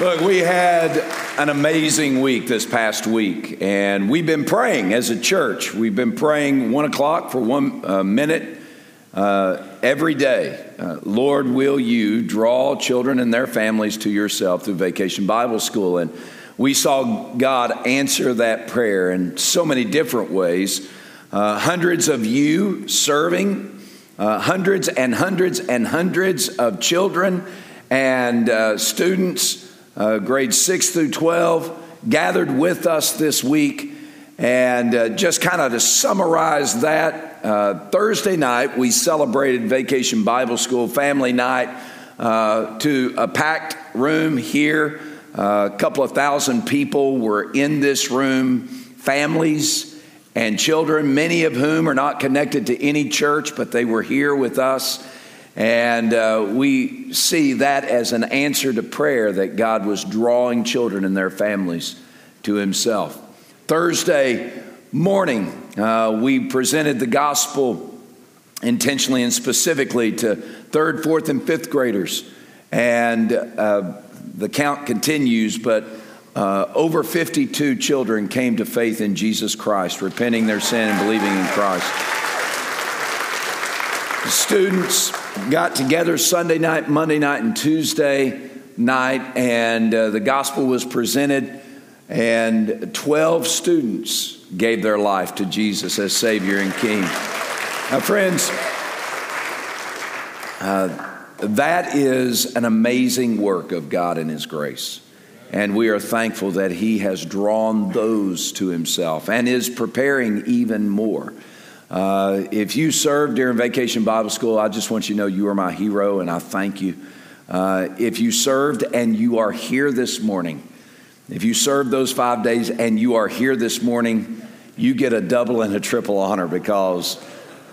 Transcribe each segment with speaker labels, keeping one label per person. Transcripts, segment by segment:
Speaker 1: Look, we had an amazing week this past week, and we've been praying as a church. We've been praying one o'clock for one uh, minute uh, every day. Uh, Lord, will you draw children and their families to yourself through Vacation Bible School? And we saw God answer that prayer in so many different ways. Uh, hundreds of you serving, uh, hundreds and hundreds and hundreds of children and uh, students uh, grades 6 through 12, gathered with us this week. And uh, just kind of to summarize that, uh, Thursday night we celebrated Vacation Bible School Family Night uh, to a packed room here. Uh, a couple of thousand people were in this room, families and children, many of whom are not connected to any church, but they were here with us. And uh, we see that as an answer to prayer that God was drawing children and their families to Himself. Thursday morning, uh, we presented the gospel intentionally and specifically to third, fourth, and fifth graders. And uh, the count continues, but uh, over 52 children came to faith in Jesus Christ, repenting their sin and believing in Christ. Students got together Sunday night, Monday night, and Tuesday night, and uh, the gospel was presented, and 12 students gave their life to Jesus as Savior and King. Now, friends, uh, that is an amazing work of God and His grace. And we are thankful that He has drawn those to Himself and is preparing even more. Uh, if you served during Vacation Bible School, I just want you to know you are my hero and I thank you. Uh, if you served and you are here this morning, if you served those five days and you are here this morning, you get a double and a triple honor because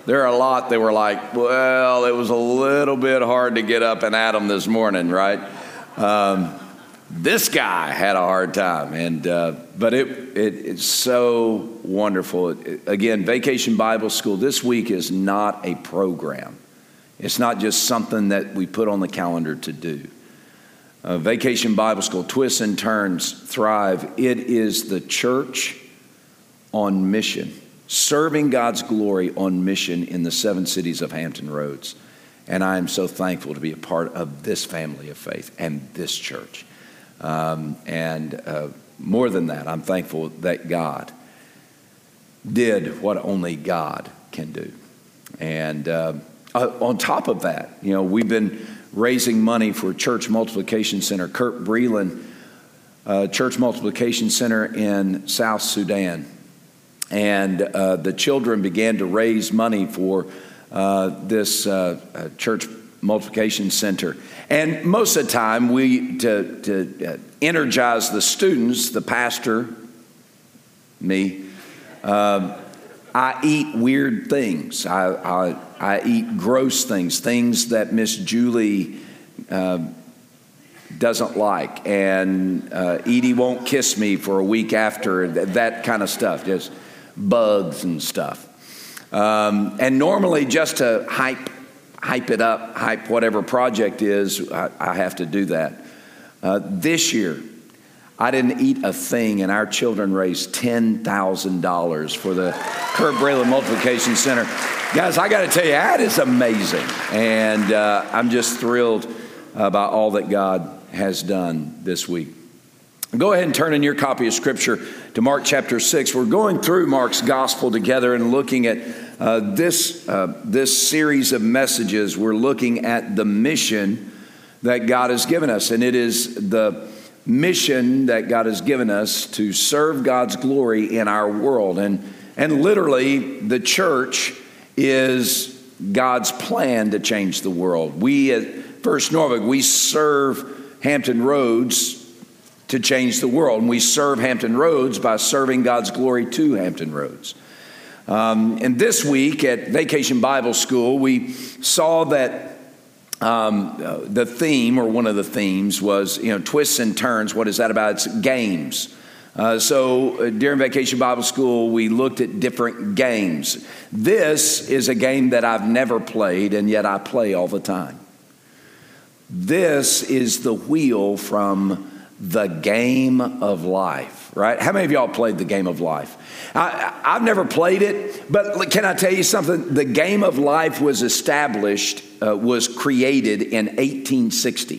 Speaker 1: there are a lot that were like, well, it was a little bit hard to get up and at them this morning, right? Um, this guy had a hard time and uh, but it, it, it's so wonderful. Again vacation bible school this week is not a program. It's not just something that we put on the calendar to do. Uh, vacation bible school twists and turns thrive it is the church on mission serving god's glory on mission in the seven cities of hampton roads. And i am so thankful to be a part of this family of faith and this church. Um, and uh, more than that, I'm thankful that God did what only God can do. And uh, uh, on top of that, you know, we've been raising money for Church Multiplication Center. Kurt Breland, uh, Church Multiplication Center in South Sudan. And uh, the children began to raise money for uh, this uh, church multiplication center. And most of the time, we to, to energize the students, the pastor, me, uh, I eat weird things. I, I, I, eat gross things, things that Miss Julie uh, doesn't like. And uh, Edie won't kiss me for a week after, that, that kind of stuff, just bugs and stuff. Um, and normally, just to hype hype it up, hype whatever project is, I, I have to do that. Uh, this year, I didn't eat a thing, and our children raised $10,000 for the Kurt Breland Multiplication Center. Guys, I got to tell you, that is amazing. And uh, I'm just thrilled about all that God has done this week. Go ahead and turn in your copy of Scripture to Mark chapter 6. We're going through Mark's gospel together and looking at uh, this, uh, this series of messages, we're looking at the mission that God has given us. And it is the mission that God has given us to serve God's glory in our world. And, and literally, the church is God's plan to change the world. We at First Norfolk, we serve Hampton Roads to change the world. And we serve Hampton Roads by serving God's glory to Hampton Roads. Um, and this week at Vacation Bible School, we saw that um, the theme, or one of the themes, was you know twists and turns. What is that about? It's games. Uh, so uh, during Vacation Bible School, we looked at different games. This is a game that I've never played, and yet I play all the time. This is the wheel from the game of life, right? How many of y'all played the game of life? I, have never played it, but can I tell you something? The game of life was established, uh, was created in 1860.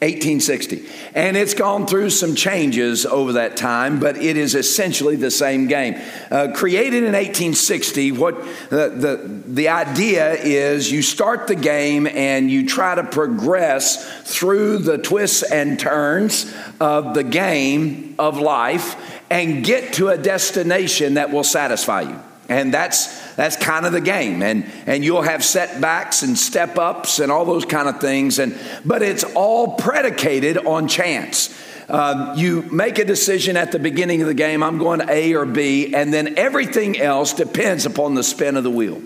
Speaker 1: 1860. And it's gone through some changes over that time, but it is essentially the same game. Uh, created in 1860, what the, the, the idea is you start the game and you try to progress through the twists and turns of the game of life and get to a destination that will satisfy you. And that's that's kind of the game. And and you'll have setbacks and step ups and all those kind of things. And but it's all predicated on chance. Um, you make a decision at the beginning of the game, I'm going to A or B, and then everything else depends upon the spin of the wheel.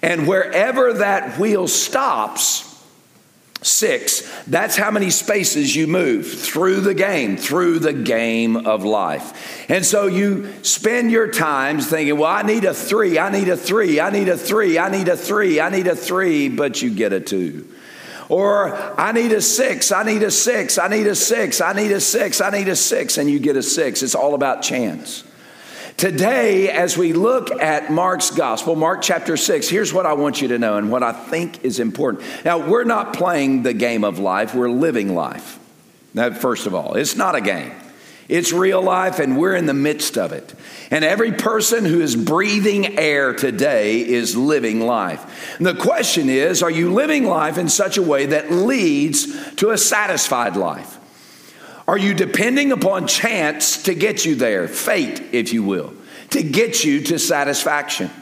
Speaker 1: And wherever that wheel stops, Six, that's how many spaces you move through the game, through the game of life. And so you spend your times thinking, well, I need a three, I need a three, I need a three, I need a three, I need a three, but you get a two. Or I need a six, I need a six, I need a six, I need a six, I need a six, and you get a six. It's all about chance. Today, as we look at Mark's gospel, Mark chapter 6, here's what I want you to know and what I think is important. Now, we're not playing the game of life, we're living life. Now, first of all, it's not a game. It's real life, and we're in the midst of it. And every person who is breathing air today is living life. And the question is are you living life in such a way that leads to a satisfied life? Are you depending upon chance to get you there, fate, if you will, to get you to satisfaction?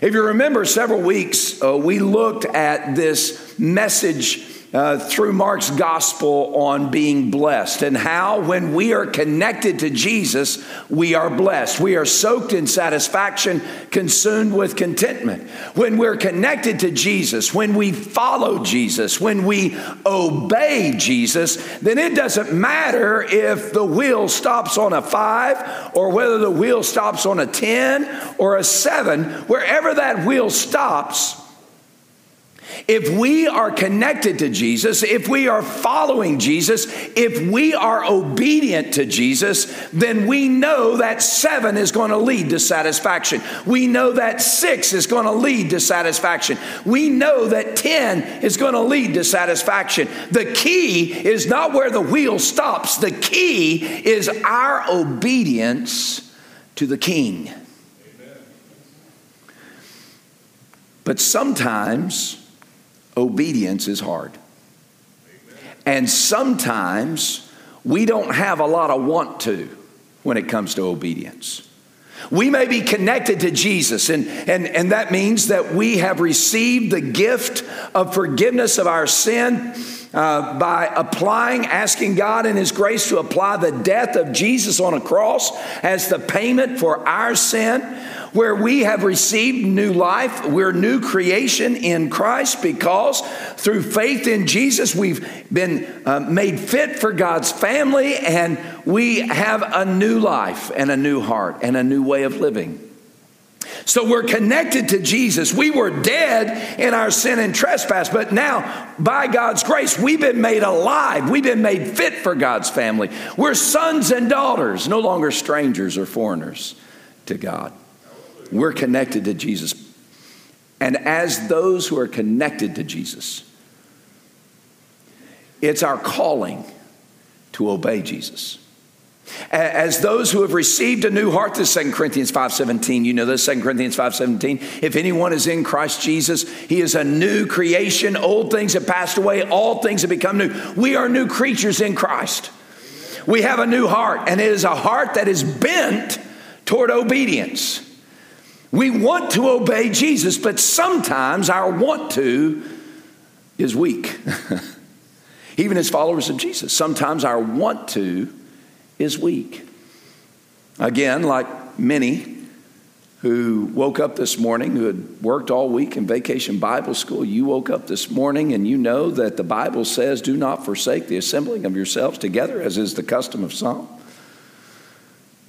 Speaker 1: If you remember, several weeks uh, we looked at this message uh, through Mark's gospel on being blessed and how, when we are connected to Jesus, we are blessed. We are soaked in satisfaction, consumed with contentment. When we're connected to Jesus, when we follow Jesus, when we obey Jesus, then it doesn't matter if the wheel stops on a five or whether the wheel stops on a 10 or a seven. Wherever that wheel stops, if we are connected to Jesus, if we are following Jesus, if we are obedient to Jesus, then we know that seven is going to lead to satisfaction. We know that six is going to lead to satisfaction. We know that 10 is going to lead to satisfaction. The key is not where the wheel stops, the key is our obedience to the King. But sometimes, obedience is hard. And sometimes we don't have a lot of want to when it comes to obedience. We may be connected to Jesus, and, and, and that means that we have received the gift of forgiveness of our sin uh, by applying, asking God in His grace to apply the death of Jesus on a cross as the payment for our sin where we have received new life. We're new creation in Christ because through faith in Jesus, we've been uh, made fit for God's family and we have a new life and a new heart and a new way of living. So we're connected to Jesus. We were dead in our sin and trespass, but now, by God's grace, we've been made alive. We've been made fit for God's family. We're sons and daughters, no longer strangers or foreigners to God. We're connected to Jesus. And as those who are connected to Jesus, it's our calling to obey Jesus. As those who have received a new heart, this 2 Corinthians 5.17, you know this, 2 Corinthians 5.17. If anyone is in Christ Jesus, he is a new creation. Old things have passed away, all things have become new. We are new creatures in Christ. We have a new heart, and it is a heart that is bent toward obedience. We want to obey Jesus, but sometimes our want to is weak. Even as followers of Jesus, sometimes our want to is weak. Again, like many who woke up this morning, who had worked all week in vacation Bible school, you woke up this morning and you know that the Bible says, Do not forsake the assembling of yourselves together, as is the custom of some.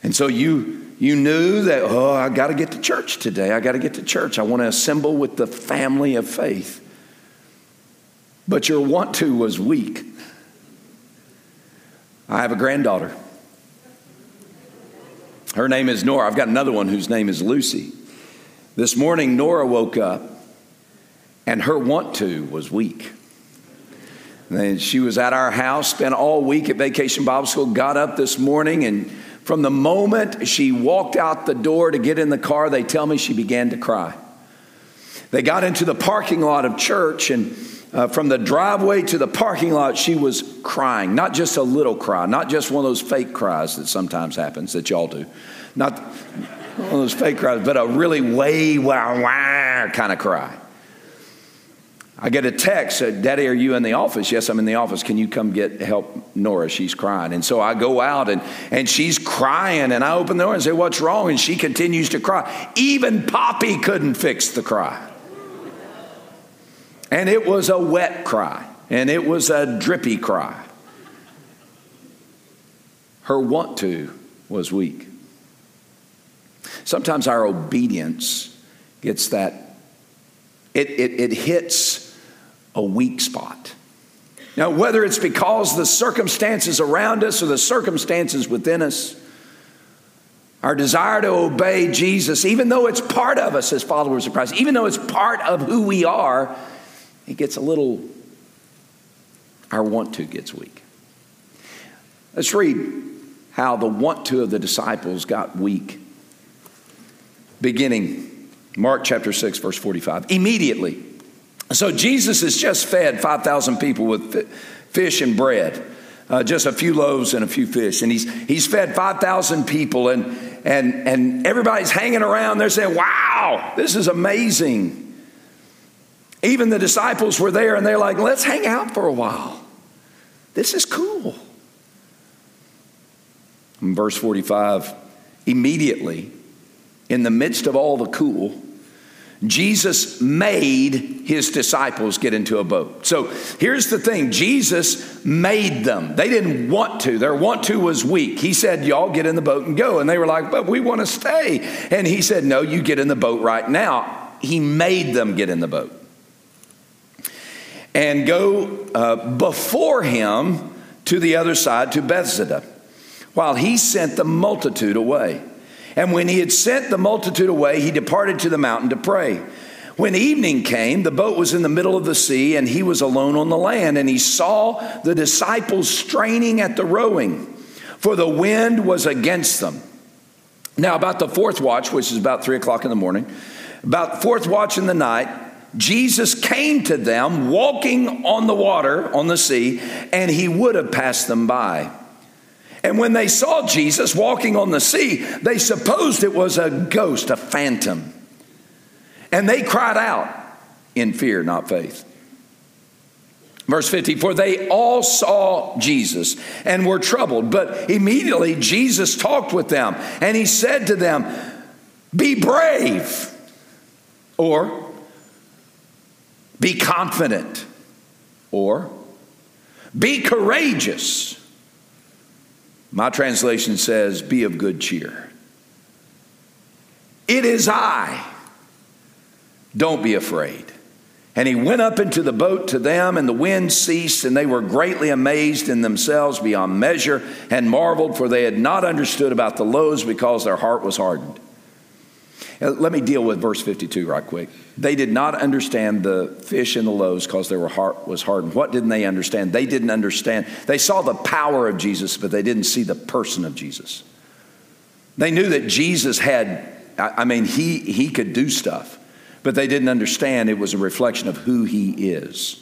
Speaker 1: And so you you knew that, oh, I got to get to church today. I got to get to church. I want to assemble with the family of faith. But your want to was weak. I have a granddaughter. Her name is Nora. I've got another one whose name is Lucy. This morning, Nora woke up and her want to was weak. And she was at our house, spent all week at Vacation Bible School, got up this morning, and from the moment she walked out the door to get in the car, they tell me she began to cry. They got into the parking lot of church, and uh, from the driveway to the parking lot, she was crying. Not just a little cry, not just one of those fake cries that sometimes happens that y'all do. Not one of those fake cries, but a really way, wow, wow kind of cry. I get a text, said, Daddy, are you in the office? Yes, I'm in the office. Can you come get help Nora? She's crying. And so I go out and, and she's crying, and I open the door and say, What's wrong? And she continues to cry. Even Poppy couldn't fix the cry. And it was a wet cry, and it was a drippy cry. Her want to was weak. Sometimes our obedience gets that, it, it, it hits a weak spot. Now, whether it's because the circumstances around us or the circumstances within us, our desire to obey Jesus, even though it's part of us as followers of Christ, even though it's part of who we are, it gets a little, our want to gets weak. Let's read how the want to of the disciples got weak. Beginning Mark chapter 6, verse 45. Immediately, so Jesus has just fed 5,000 people with fish and bread, uh, just a few loaves and a few fish. And he's, he's fed 5,000 people, and, and, and everybody's hanging around. They're saying, Wow, this is amazing. Even the disciples were there, and they're like, Let's hang out for a while. This is cool. In verse 45, immediately, in the midst of all the cool, Jesus made his disciples get into a boat. So here's the thing Jesus made them. They didn't want to, their want to was weak. He said, Y'all get in the boat and go. And they were like, But we want to stay. And he said, No, you get in the boat right now. He made them get in the boat and go uh, before him to the other side to Bethsaida while he sent the multitude away. And when he had sent the multitude away, he departed to the mountain to pray. When evening came, the boat was in the middle of the sea, and he was alone on the land. And he saw the disciples straining at the rowing, for the wind was against them. Now, about the fourth watch, which is about three o'clock in the morning, about fourth watch in the night, Jesus came to them walking on the water on the sea, and he would have passed them by. And when they saw Jesus walking on the sea, they supposed it was a ghost, a phantom. And they cried out in fear, not faith. Verse 50 For they all saw Jesus and were troubled, but immediately Jesus talked with them and he said to them, Be brave, or be confident, or be courageous. My translation says, Be of good cheer. It is I. Don't be afraid. And he went up into the boat to them, and the wind ceased, and they were greatly amazed in themselves beyond measure, and marveled, for they had not understood about the loaves because their heart was hardened. Uh, let me deal with verse 52 right quick. They did not understand the fish and the loaves because their heart was hardened. What didn't they understand? They didn't understand. They saw the power of Jesus, but they didn't see the person of Jesus. They knew that Jesus had, I mean, he, he could do stuff, but they didn't understand it was a reflection of who he is.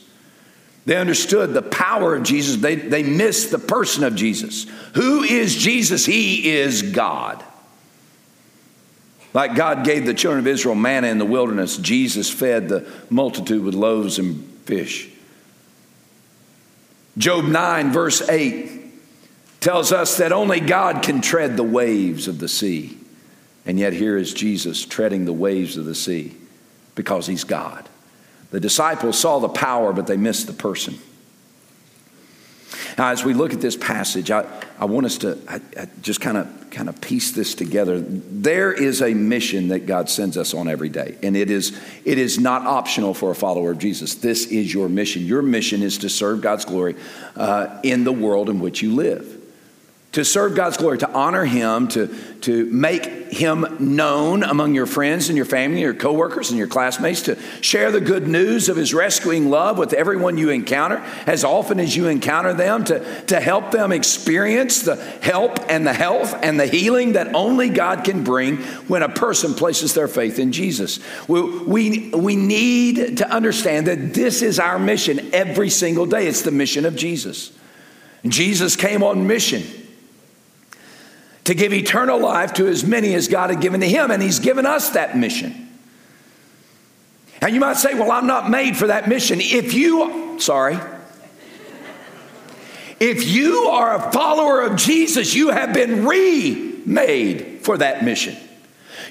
Speaker 1: They understood the power of Jesus. They, they missed the person of Jesus. Who is Jesus? He is God. Like God gave the children of Israel manna in the wilderness, Jesus fed the multitude with loaves and fish. Job 9, verse 8, tells us that only God can tread the waves of the sea. And yet, here is Jesus treading the waves of the sea because he's God. The disciples saw the power, but they missed the person. Now, as we look at this passage, I, I want us to I, I just kind of kind of piece this together. There is a mission that God sends us on every day, and it is it is not optional for a follower of Jesus. This is your mission. Your mission is to serve God's glory uh, in the world in which you live. To serve God's glory, to honor Him, to, to make Him known among your friends and your family, your coworkers and your classmates, to share the good news of His rescuing love with everyone you encounter as often as you encounter them, to, to help them experience the help and the health and the healing that only God can bring when a person places their faith in Jesus. We, we, we need to understand that this is our mission every single day. It's the mission of Jesus. Jesus came on mission to give eternal life to as many as God had given to him, and he's given us that mission. And you might say, Well, I'm not made for that mission. If you, sorry, if you are a follower of Jesus, you have been remade for that mission.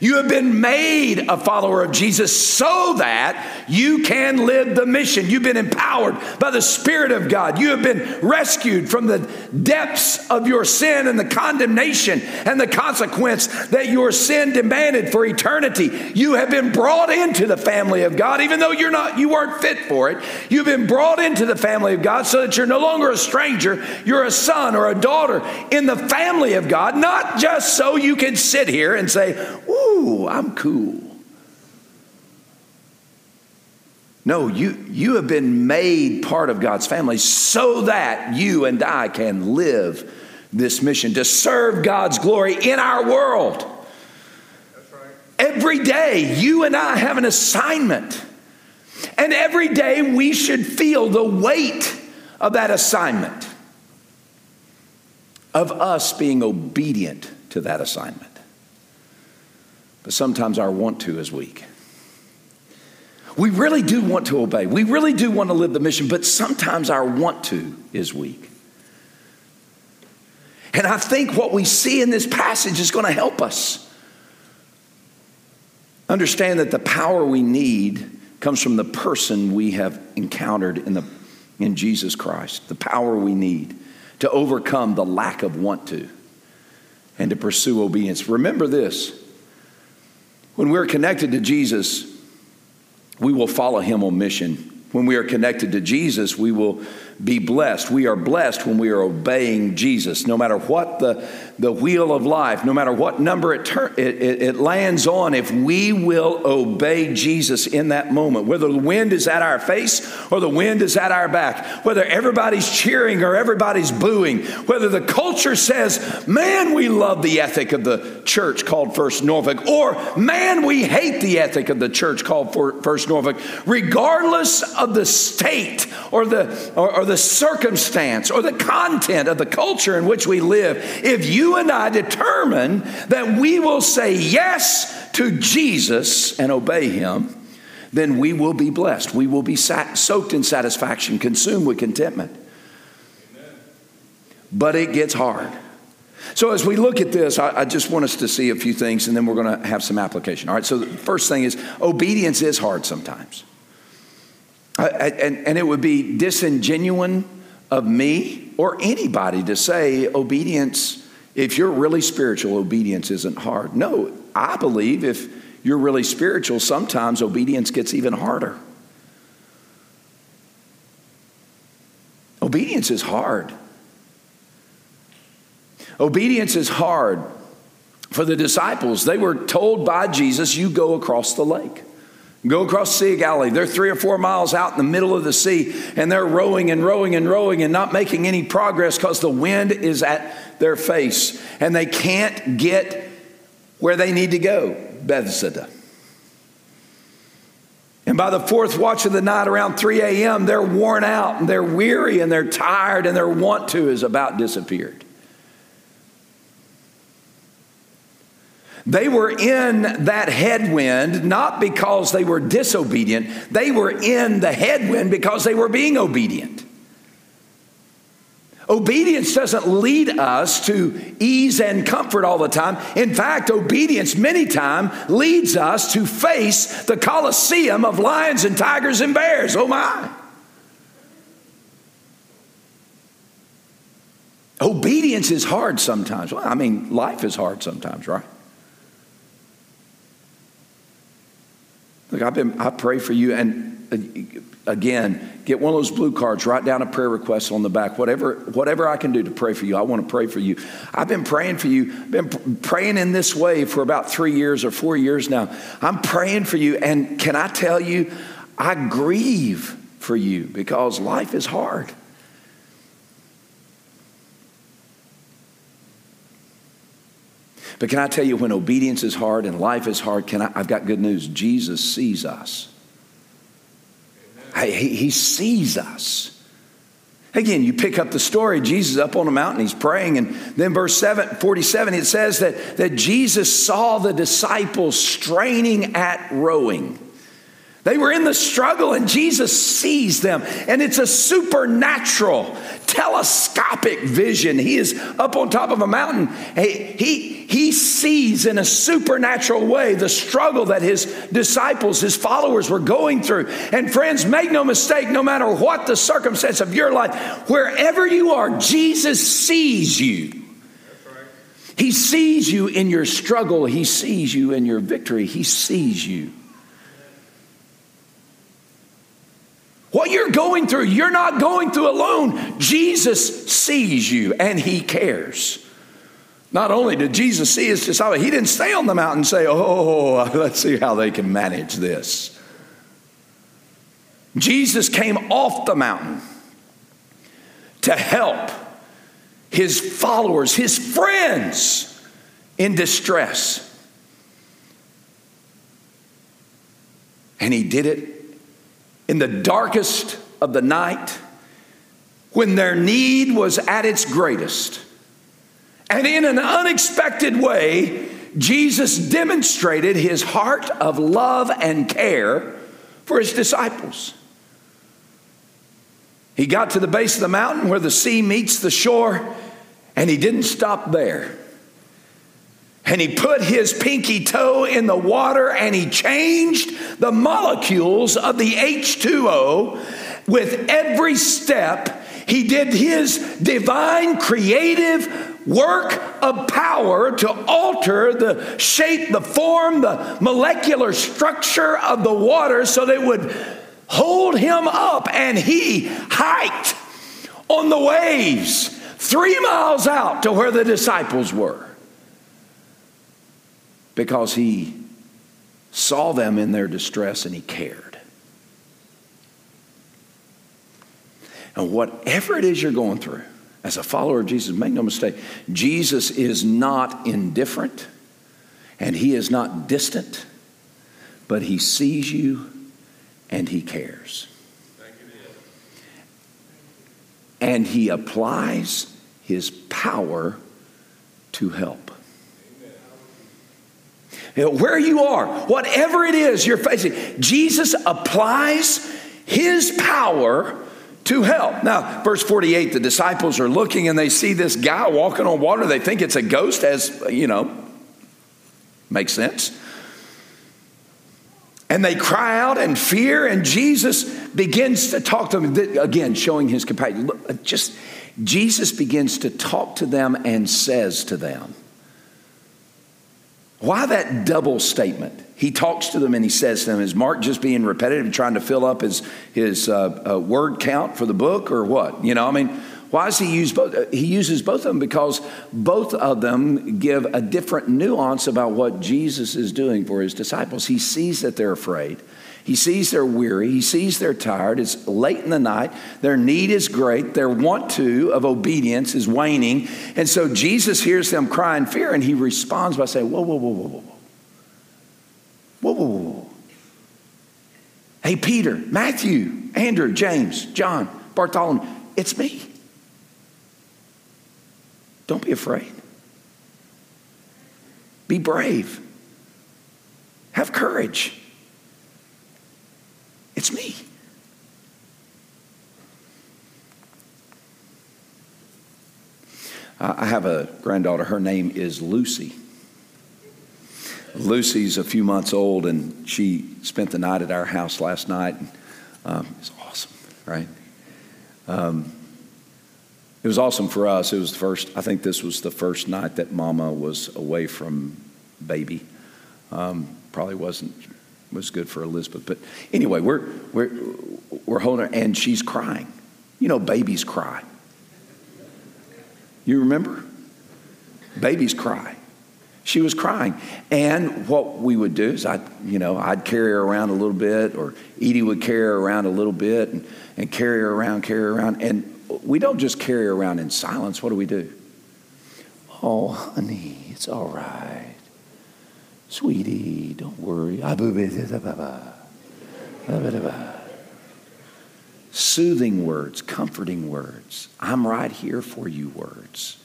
Speaker 1: You have been made a follower of Jesus so that you can live the mission. You've been empowered by the Spirit of God. You have been rescued from the depths of your sin and the condemnation and the consequence that your sin demanded for eternity. You have been brought into the family of God, even though you're not, you weren't fit for it. You've been brought into the family of God so that you're no longer a stranger. You're a son or a daughter in the family of God, not just so you can sit here and say, I'm cool. No, you, you have been made part of God's family so that you and I can live this mission to serve God's glory in our world. Right. Every day, you and I have an assignment. And every day, we should feel the weight of that assignment, of us being obedient to that assignment. But sometimes our want to is weak. We really do want to obey. We really do want to live the mission, but sometimes our want to is weak. And I think what we see in this passage is going to help us understand that the power we need comes from the person we have encountered in, the, in Jesus Christ. The power we need to overcome the lack of want to and to pursue obedience. Remember this when we're connected to Jesus, we will follow him on mission. When we are connected to Jesus, we will be blessed. We are blessed when we are obeying Jesus. No matter what the, the wheel of life, no matter what number it, tur- it, it, it lands on, if we will obey Jesus in that moment, whether the wind is at our face or the wind is at our back, whether everybody's cheering or everybody's booing, whether the culture says, man, we love the ethic of the church called First Norfolk, or man, we hate the ethic of the church called First Norfolk, regardless of the state or the, or, or the circumstance or the content of the culture in which we live, if you and I determine that we will say yes to Jesus and obey him, then we will be blessed. We will be sat- soaked in satisfaction, consumed with contentment. Amen. But it gets hard. So, as we look at this, I, I, just want us to see a few things and then we're going to have some application. All right, so the first thing is obedience is hard sometimes. And, and it would be disingenuous of me or anybody to say obedience, if you're really spiritual, obedience isn't hard. No, I believe if you're really spiritual, sometimes obedience gets even harder. Obedience is hard. Obedience is hard. For the disciples, they were told by Jesus, You go across the lake. Go across the Sea of Galilee. They're three or four miles out in the middle of the sea, and they're rowing and rowing and rowing and not making any progress because the wind is at their face, and they can't get where they need to go Bethsaida. And by the fourth watch of the night, around 3 a.m., they're worn out and they're weary and they're tired, and their want to is about disappeared. They were in that headwind not because they were disobedient, they were in the headwind because they were being obedient. Obedience doesn't lead us to ease and comfort all the time. In fact, obedience many times leads us to face the coliseum of lions and tigers and bears. Oh my. Obedience is hard sometimes. Well, I mean, life is hard sometimes, right? Look, I've been, I pray for you, and uh, again, get one of those blue cards, write down a prayer request on the back. Whatever, whatever I can do to pray for you, I want to pray for you. I've been praying for you, been praying in this way for about three years or four years now. I'm praying for you, and can I tell you, I grieve for you because life is hard. But can I tell you, when obedience is hard and life is hard, can I, I've got good news. Jesus sees us. He, he sees us. Again, you pick up the story, Jesus up on a mountain, he's praying, and then verse 7, 47, it says that, that Jesus saw the disciples straining at rowing. They were in the struggle, and Jesus sees them. And it's a supernatural, telescopic vision. He is up on top of a mountain. He, he, he sees in a supernatural way the struggle that his disciples, his followers were going through. And friends, make no mistake, no matter what the circumstance of your life, wherever you are, Jesus sees you. He sees you in your struggle, He sees you in your victory, He sees you. What you're going through, you're not going through alone. Jesus sees you and he cares. Not only did Jesus see his disciples, he didn't stay on the mountain and say, Oh, let's see how they can manage this. Jesus came off the mountain to help his followers, his friends in distress. And he did it in the darkest of the night when their need was at its greatest. And in an unexpected way, Jesus demonstrated his heart of love and care for his disciples. He got to the base of the mountain where the sea meets the shore, and he didn't stop there. And he put his pinky toe in the water and he changed the molecules of the H2O with every step. He did his divine creative work of power to alter the shape, the form, the molecular structure of the water so they would hold him up. And he hiked on the waves three miles out to where the disciples were because he saw them in their distress and he cared. And whatever it is you're going through, as a follower of Jesus, make no mistake, Jesus is not indifferent and he is not distant, but he sees you and he cares. And he applies his power to help. You know, where you are, whatever it is you're facing, Jesus applies his power to help. Now, verse 48, the disciples are looking and they see this guy walking on water. They think it's a ghost, as you know, makes sense. And they cry out in fear, and Jesus begins to talk to them again, showing his compassion. Just Jesus begins to talk to them and says to them, why that double statement? He talks to them and he says to them, Is Mark just being repetitive trying to fill up his, his uh, uh, word count for the book or what? You know, I mean, why does he use both? Uh, he uses both of them because both of them give a different nuance about what Jesus is doing for his disciples. He sees that they're afraid. He sees they're weary. He sees they're tired. It's late in the night. Their need is great. Their want to of obedience is waning. And so Jesus hears them cry in fear and he responds by saying, Whoa, whoa, whoa, whoa, whoa. Whoa, whoa, whoa. Hey, Peter, Matthew, Andrew, James, John, Bartholomew, it's me. Don't be afraid. Be brave. Have courage. It's me. I have a granddaughter. Her name is Lucy. Lucy's a few months old, and she spent the night at our house last night. Um, it's awesome, right? Um, it was awesome for us. It was the first, I think this was the first night that Mama was away from baby. Um, probably wasn't was good for Elizabeth. But anyway, we're, we're, we're holding her, and she's crying. You know, babies cry. You remember? Babies cry. She was crying. And what we would do is I'd, you know, I'd carry her around a little bit, or Edie would carry her around a little bit and, and carry her around, carry her around. And we don't just carry her around in silence. What do we do? Oh, honey, it's all right. Sweetie, don't worry. Soothing words, comforting words. I'm right here for you words.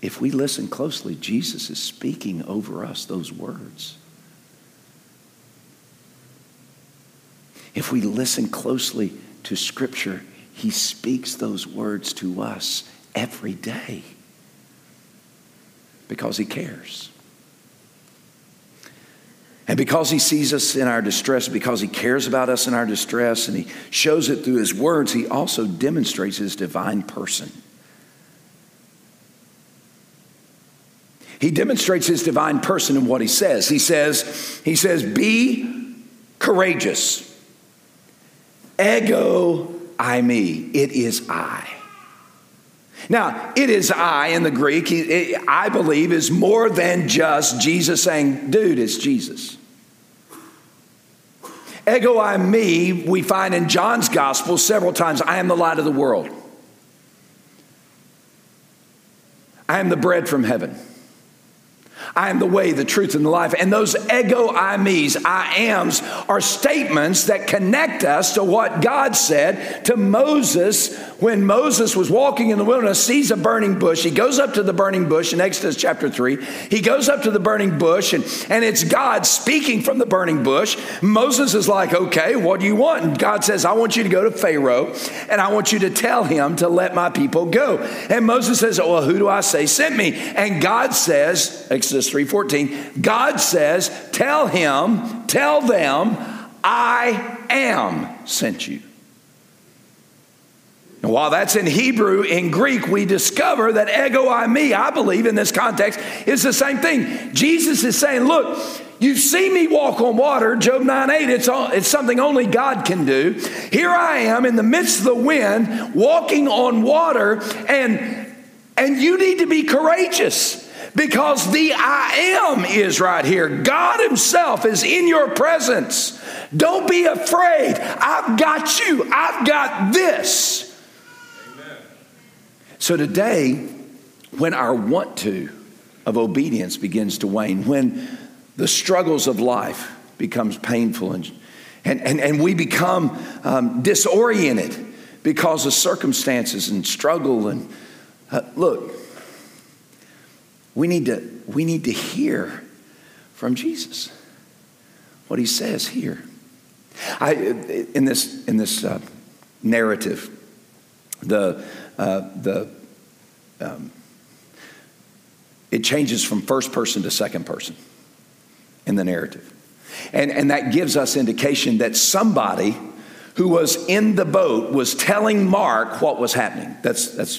Speaker 1: If we listen closely, Jesus is speaking over us those words. If we listen closely to Scripture, He speaks those words to us every day because He cares. And because He sees us in our distress, because He cares about us in our distress, and He shows it through His words, He also demonstrates His divine person. He demonstrates his divine person in what he says. He says, he says, be courageous. Ego eimi. It is I. Now, it is I in the Greek, I believe, is more than just Jesus saying, dude, it's Jesus. Ego eimi, we find in John's gospel several times I am the light of the world. I am the bread from heaven. I am the way, the truth, and the life. And those ego eimis, I ams, are statements that connect us to what God said to Moses when Moses was walking in the wilderness, sees a burning bush. He goes up to the burning bush in Exodus chapter 3. He goes up to the burning bush, and, and it's God speaking from the burning bush. Moses is like, Okay, what do you want? And God says, I want you to go to Pharaoh, and I want you to tell him to let my people go. And Moses says, Well, who do I say sent me? And God says, Exodus 3:14, God says, Tell him, tell them, I am sent you. And while that's in Hebrew, in Greek, we discover that ego eimi, I believe in this context, is the same thing. Jesus is saying, Look, you see me walk on water, Job 9 8, it's, all, it's something only God can do. Here I am in the midst of the wind, walking on water, and, and you need to be courageous because the I am is right here. God Himself is in your presence. Don't be afraid. I've got you, I've got this. Amen. So today, when our want to of obedience begins to wane, when the struggles of life becomes painful and, and, and, and we become um, disoriented because of circumstances and struggle and uh, look we need to we need to hear from jesus what he says here I, in this in this uh, narrative the uh, the um, it changes from first person to second person in the narrative. And, and that gives us indication that somebody who was in the boat was telling Mark what was happening. That's, that's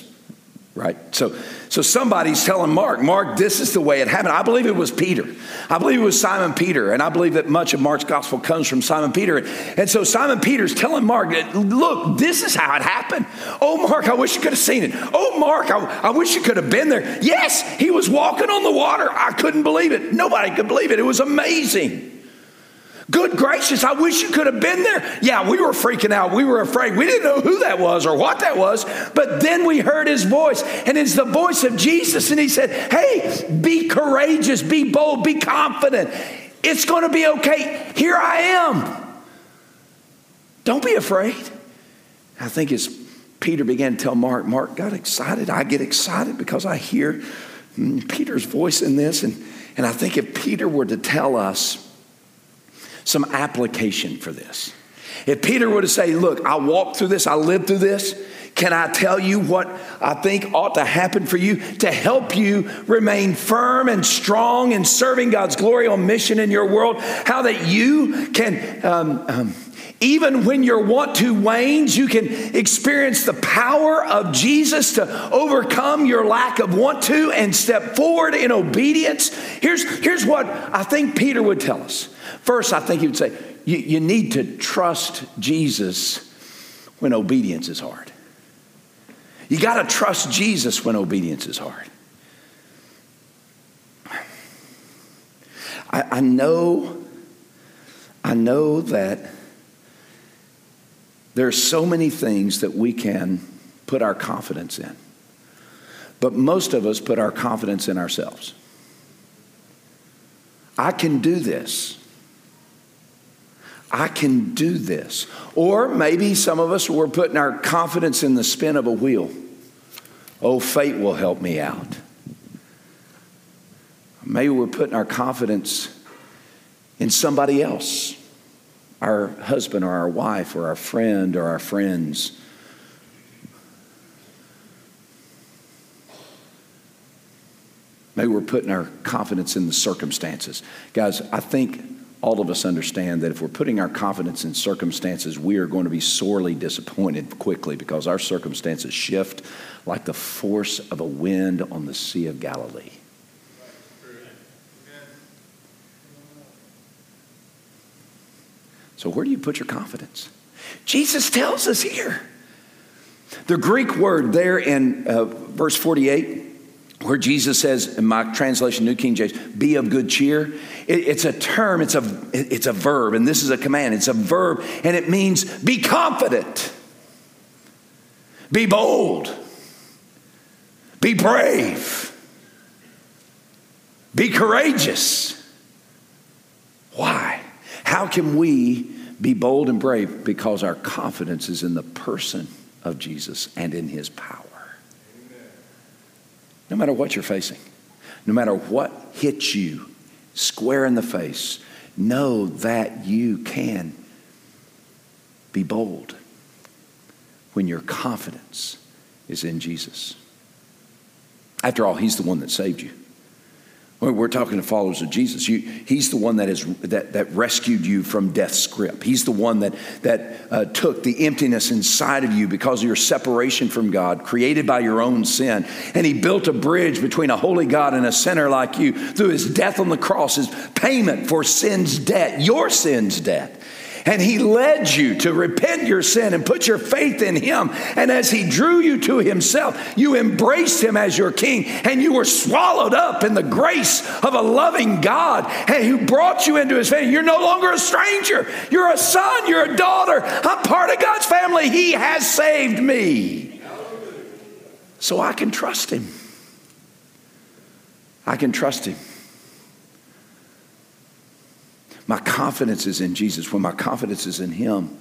Speaker 1: right? So, so somebody's telling Mark, Mark, this is the way it happened. I believe it was Peter. I believe it was Simon Peter. And I believe that much of Mark's gospel comes from Simon Peter. And so Simon Peter's telling Mark, look, this is how it happened. Oh, Mark, I wish you could have seen it. Oh, Mark, I, I wish you could have been there. Yes, he was walking on the water. I couldn't believe it. Nobody could believe it. It was amazing. Good gracious, I wish you could have been there. Yeah, we were freaking out. We were afraid. We didn't know who that was or what that was. But then we heard his voice, and it's the voice of Jesus. And he said, Hey, be courageous, be bold, be confident. It's going to be okay. Here I am. Don't be afraid. I think as Peter began to tell Mark, Mark got excited. I get excited because I hear mm, Peter's voice in this. And, and I think if Peter were to tell us, some application for this. If Peter were to say, Look, I walked through this, I lived through this, can I tell you what I think ought to happen for you to help you remain firm and strong in serving God's glory on mission in your world? How that you can um, um, Even when your want to wanes, you can experience the power of Jesus to overcome your lack of want to and step forward in obedience. Here's, here's what I think Peter would tell us. First, I think he would say, you, you need to trust Jesus when obedience is hard. You got to trust Jesus when obedience is hard. I, I know, I know that there are so many things that we can put our confidence in. But most of us put our confidence in ourselves. I can do this. I can do this. Or maybe some of us were putting our confidence in the spin of a wheel. Oh, fate will help me out. Maybe we're putting our confidence in somebody else our husband or our wife or our friend or our friends. Maybe we're putting our confidence in the circumstances. Guys, I think all of us understand that if we're putting our confidence in circumstances, we are going to be sorely disappointed quickly because our circumstances shift like the force of a wind on the Sea of Galilee. So, where do you put your confidence? Jesus tells us here. The Greek word there in uh, verse 48, where Jesus says, in my translation, New King James, be of good cheer, it, it's a term, it's a, it's a verb, and this is a command. It's a verb, and it means be confident, be bold, be brave, be courageous. How can we be bold and brave because our confidence is in the person of Jesus and in his power. No matter what you're facing, no matter what hits you square in the face, know that you can be bold when your confidence is in Jesus. After all, he's the one that saved you. We're talking to followers of Jesus. You, he's the one that, is, that, that rescued you from death's grip. He's the one that, that uh, took the emptiness inside of you because of your separation from God, created by your own sin. And he built a bridge between a holy God and a sinner like you through his death on the cross, his payment for sin's debt, your sin's debt. And he led you to repent your sin and put your faith in him. And as he drew you to himself, you embraced him as your king and you were swallowed up in the grace of a loving God and who brought you into his family. You're no longer a stranger. You're a son. You're a daughter. I'm part of God's family. He has saved me. So I can trust him. I can trust him. My confidence is in Jesus. When my confidence is in Him,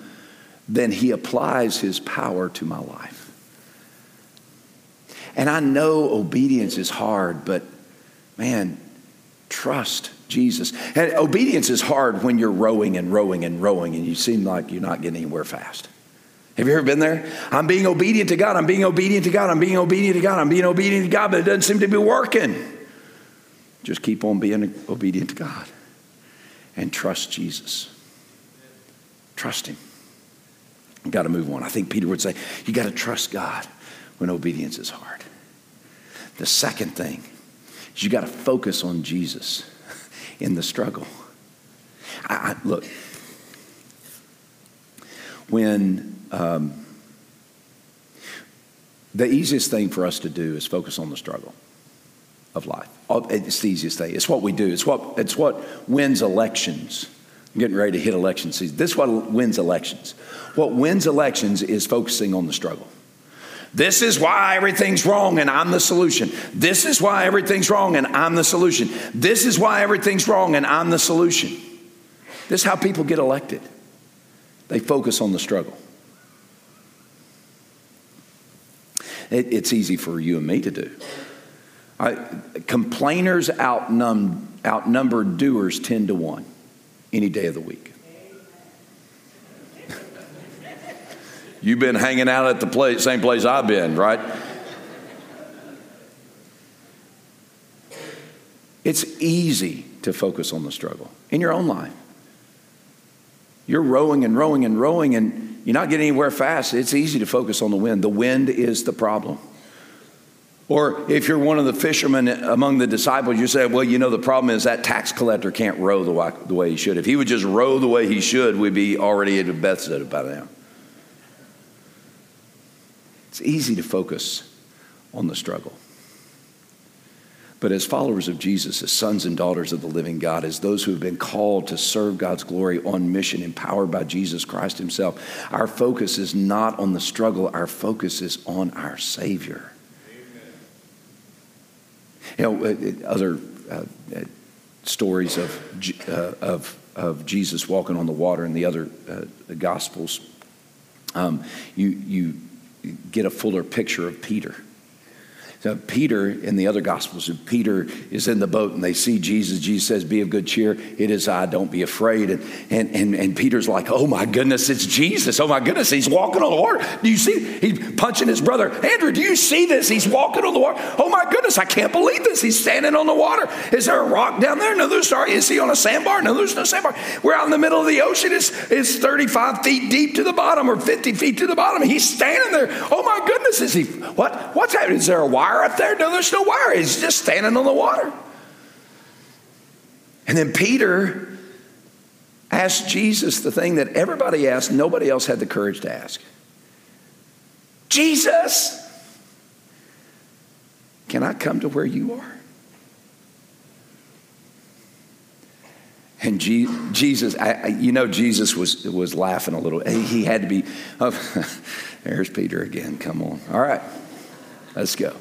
Speaker 1: then He applies His power to my life. And I know obedience is hard, but man, trust Jesus. And obedience is hard when you're rowing and rowing and rowing and you seem like you're not getting anywhere fast. Have you ever been there? I'm being obedient to God. I'm being obedient to God. I'm being obedient to God. I'm being obedient to God, but it doesn't seem to be working. Just keep on being obedient to God and trust Jesus. Trust Him. You got to move on. I think Peter would say, you got to trust God when obedience is hard. The second thing is you got to focus on Jesus in the struggle. I, I, look, when um, the easiest thing for us to do is focus on the struggle of life. It's the easiest thing. It's what we do. It's what, it's what wins elections. I'm getting ready to hit election season. This is what wins elections. What wins elections is focusing on the struggle. This is why everything's wrong and I'm the solution. This is why everything's wrong and I'm the solution. This is why everything's wrong and I'm the solution. This is how people get elected. They focus on the struggle. It, it's easy for you and me to do. I, complainers outnum, outnumber doers 10 to 1 any day of the week. You've been hanging out at the place, same place I've been, right? It's easy to focus on the struggle in your own life. you're rowing and rowing and rowing and you're not getting anywhere fast, it's easy to focus on the wind. The wind is the problem. Or if you're one of the fishermen among the disciples, you say, well, you know, the problem is that tax collector can't row the way, the way he should. If he would just row the way he should, we'd be already at Bethsaida by now. It's easy to focus on the struggle. But as followers of Jesus, as sons and daughters of the living God, as those who have been called to serve God's glory on mission, empowered by Jesus Christ Himself, our focus is not on the struggle, our focus is on our Savior. You know, uh, uh, other uh, uh, stories of, of, of Jesus walking on the water in the other Gospels, um, you, you get a fuller picture of Peter. So Peter in the other gospels, Peter is in the boat and they see Jesus. Jesus says, Be of good cheer. It is I, don't be afraid. And, and, and, and Peter's like, Oh my goodness, it's Jesus. Oh my goodness, he's walking on the water. Do you see? He's punching his brother. Andrew, do you see this? He's walking on the water. Oh my goodness, I can't believe this. He's standing on the water. Is there a rock down there? No, there's not. Is he on a sandbar? No, there's no sandbar. We're out in the middle of the ocean. It's, it's 35 feet deep to the bottom or 50 feet to the bottom. He's standing there. Oh my goodness, is he? What? What's happening? Is there a wire? Up there? No, there's no wire. He's just standing on the water. And then Peter asked Jesus the thing that everybody asked, nobody else had the courage to ask Jesus, can I come to where you are? And Jesus, you know, Jesus was, was laughing a little. He had to be, oh, there's Peter again. Come on. All right, let's go.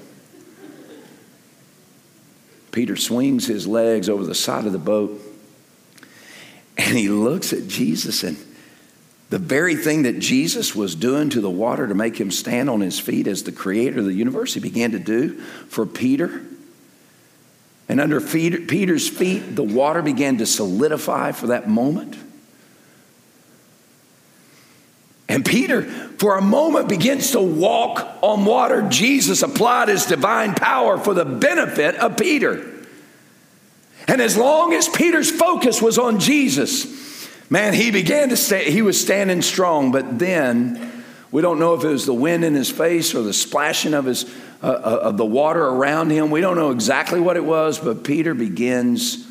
Speaker 1: Peter swings his legs over the side of the boat and he looks at Jesus and the very thing that Jesus was doing to the water to make him stand on his feet as the creator of the universe, he began to do for Peter. And under Peter's feet, the water began to solidify for that moment. And Peter, for a moment, begins to walk on water. Jesus applied his divine power for the benefit of Peter. And as long as Peter's focus was on Jesus, man, he began to stay, he was standing strong. But then, we don't know if it was the wind in his face or the splashing of, his, uh, uh of the water around him. We don't know exactly what it was, but Peter begins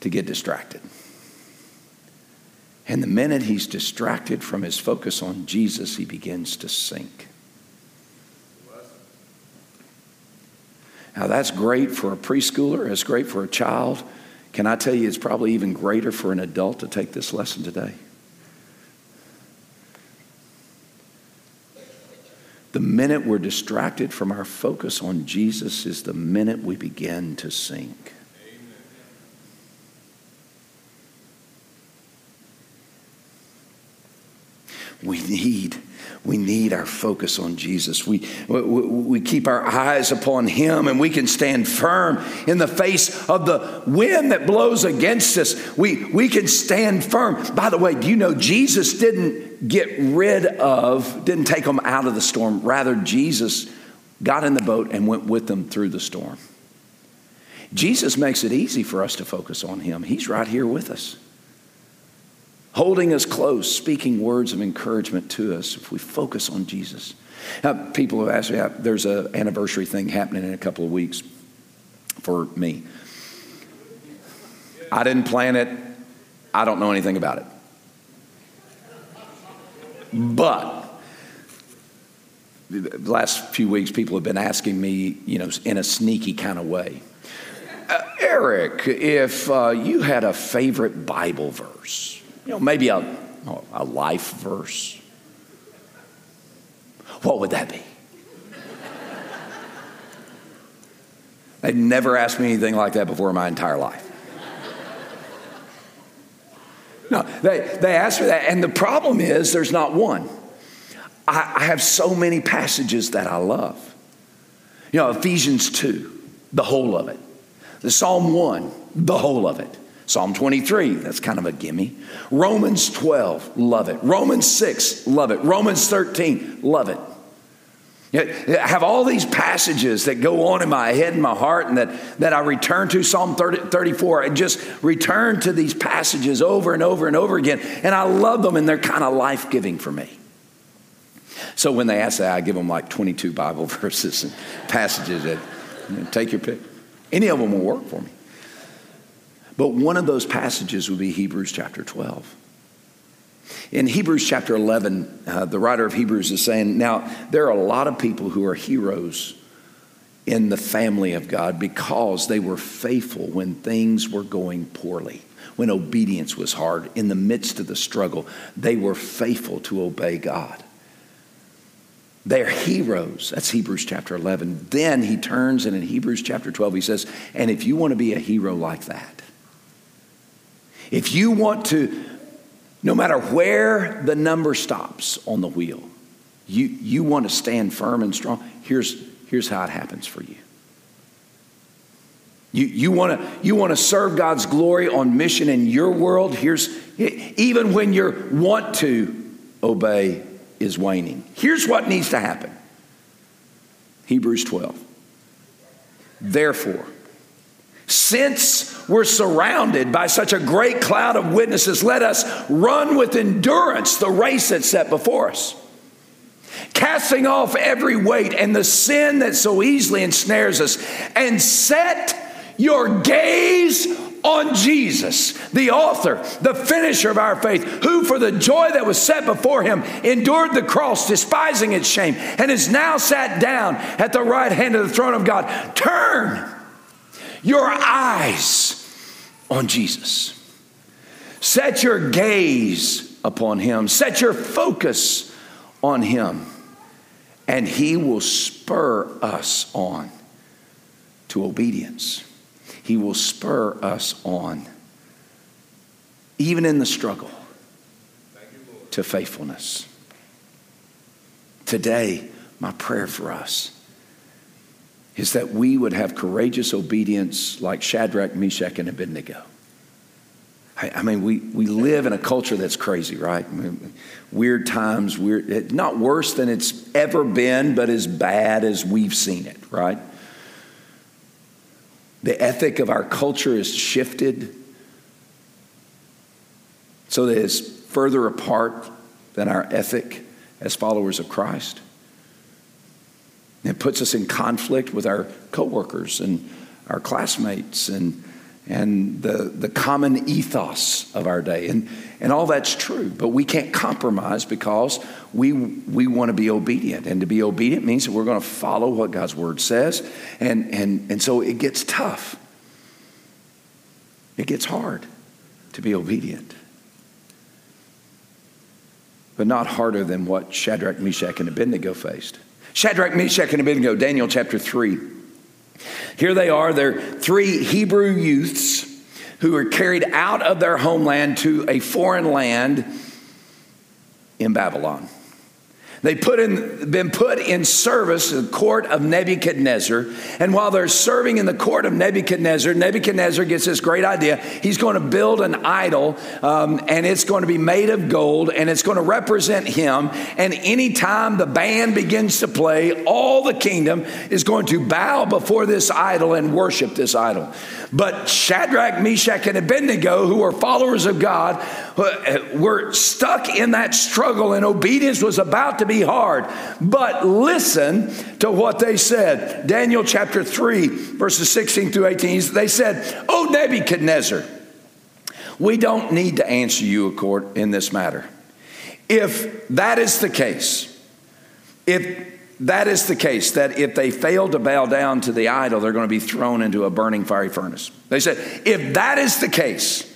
Speaker 1: to get distracted. And the minute he's distracted from his focus on Jesus, he begins to sink. Now, that's great for a preschooler, it's great for a child. Can I tell you, it's probably even greater for an adult to take this lesson today? The minute we're distracted from our focus on Jesus is the minute we begin to sink. We need, we need our focus on Jesus. We, we, we keep our eyes upon Him and we can stand firm in the face of the wind that blows against us. We, we can stand firm. By the way, do you know Jesus didn't get rid of, didn't take them out of the storm. Rather, Jesus got in the boat and went with them through the storm. Jesus makes it easy for us to focus on Him. He's right here with us holding us close, speaking words of encouragement to us if we focus on Jesus. Now, people have asked me, there's an anniversary thing happening in a couple of weeks for me. I didn't plan it, I don't know anything about it. But the last few weeks, people have been asking me, you know, in a sneaky kind of way. Uh, Eric, if uh, you had a favorite Bible verse, you know, maybe a, a life verse. What would that be? They'd never asked me anything like that before in my entire life. No, they, they asked me that, and the problem is there's not one. I, I have so many passages that I love. You know, Ephesians 2, the whole of it. The Psalm 1, the whole of it. Psalm 23, that's kind of a gimme. Romans 12, love it. Romans 6, love it. Romans 13, love it. I have all these passages that go on in my head and my heart and that, that I return to Psalm 30, 34 and just return to these passages over and over and over again. And I love them and they're kind of life giving for me. So when they ask that, I give them like 22 Bible verses and passages that take your pick. Any of them will work for me. But one of those passages would be Hebrews chapter 12. In Hebrews chapter 11, uh, the writer of Hebrews is saying, Now, there are a lot of people who are heroes in the family of God because they were faithful when things were going poorly, when obedience was hard. In the midst of the struggle, they were faithful to obey God. They're heroes. That's Hebrews chapter 11. Then he turns and in Hebrews chapter 12, he says, And if you want to be a hero like that, if you want to no matter where the number stops on the wheel, you, you want to stand firm and strong. Here's, here's how it happens for you. You, you want to you want to serve God's glory on mission in your world. Here's even when your want to obey is waning. Here's what needs to happen. Hebrews 12. Therefore, since we're surrounded by such a great cloud of witnesses, let us run with endurance the race that's set before us. Casting off every weight and the sin that so easily ensnares us, and set your gaze on Jesus, the author, the finisher of our faith, who for the joy that was set before him endured the cross, despising its shame, and is now sat down at the right hand of the throne of God. Turn your eyes on Jesus. Set your gaze upon him. Set your focus on him. And he will spur us on to obedience. He will spur us on, even in the struggle, to faithfulness. Today, my prayer for us is that we would have courageous obedience like Shadrach, Meshach, and Abednego. I, I mean, we, we live in a culture that's crazy, right? I mean, weird times, weird, not worse than it's ever been, but as bad as we've seen it, right? The ethic of our culture is shifted so that it's further apart than our ethic as followers of Christ. It puts us in conflict with our coworkers and our classmates and, and the, the common ethos of our day. And, and all that's true, but we can't compromise because we, we want to be obedient. And to be obedient means that we're going to follow what God's word says. And, and, and so it gets tough, it gets hard to be obedient. But not harder than what Shadrach, Meshach, and Abednego faced. Shadrach, Meshach, and Abednego, Daniel chapter 3. Here they are, they're three Hebrew youths who were carried out of their homeland to a foreign land in Babylon. They put in, been put in service in the court of Nebuchadnezzar. And while they're serving in the court of Nebuchadnezzar, Nebuchadnezzar gets this great idea. He's going to build an idol, um, and it's going to be made of gold, and it's going to represent him. And anytime the band begins to play, all the kingdom is going to bow before this idol and worship this idol. But Shadrach, Meshach, and Abednego, who were followers of God, Uh, were stuck in that struggle, and obedience was about to be hard. But listen to what they said. Daniel chapter 3, verses 16 through 18. They said, Oh, Nebuchadnezzar, we don't need to answer you a court, in this matter. If that is the case, if that is the case, that if they fail to bow down to the idol, they're going to be thrown into a burning fiery furnace. They said, if that is the case,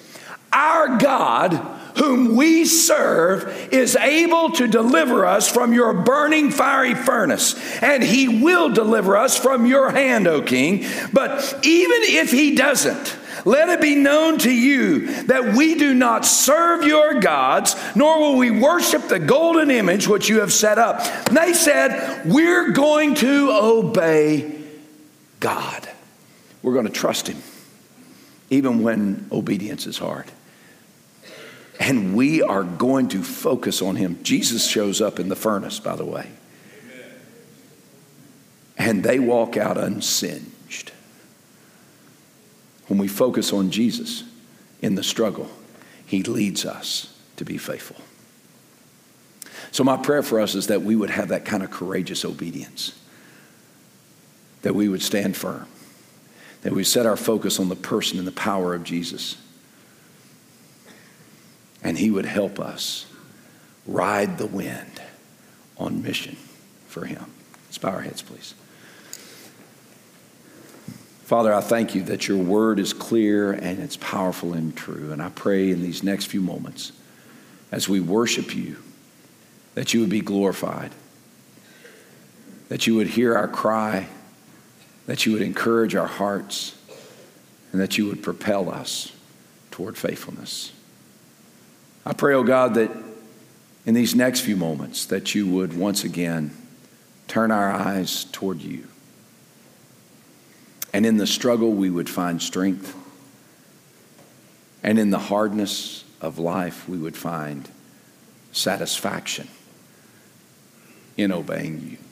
Speaker 1: our God, whom we serve, is able to deliver us from your burning fiery furnace, and he will deliver us from your hand, O king. But even if he doesn't, let it be known to you that we do not serve your gods, nor will we worship the golden image which you have set up. And they said, We're going to obey God. We're going to trust Him, even when obedience is hard. And we are going to focus on Him. Jesus shows up in the furnace, by the way. and they walk out unsinged. When we focus on Jesus in the struggle, he leads us to be faithful. So, my prayer for us is that we would have that kind of courageous obedience, that we would stand firm, that we set our focus on the person and the power of Jesus, and He would help us ride the wind on mission for Him. Let's bow our heads, please. Father, I thank you that your word is clear and it's powerful and true. And I pray in these next few moments, as we worship you, that you would be glorified, that you would hear our cry, that you would encourage our hearts, and that you would propel us toward faithfulness. I pray, oh God, that in these next few moments that you would once again turn our eyes toward you. And in the struggle, we would find strength. And in the hardness of life, we would find satisfaction in obeying you.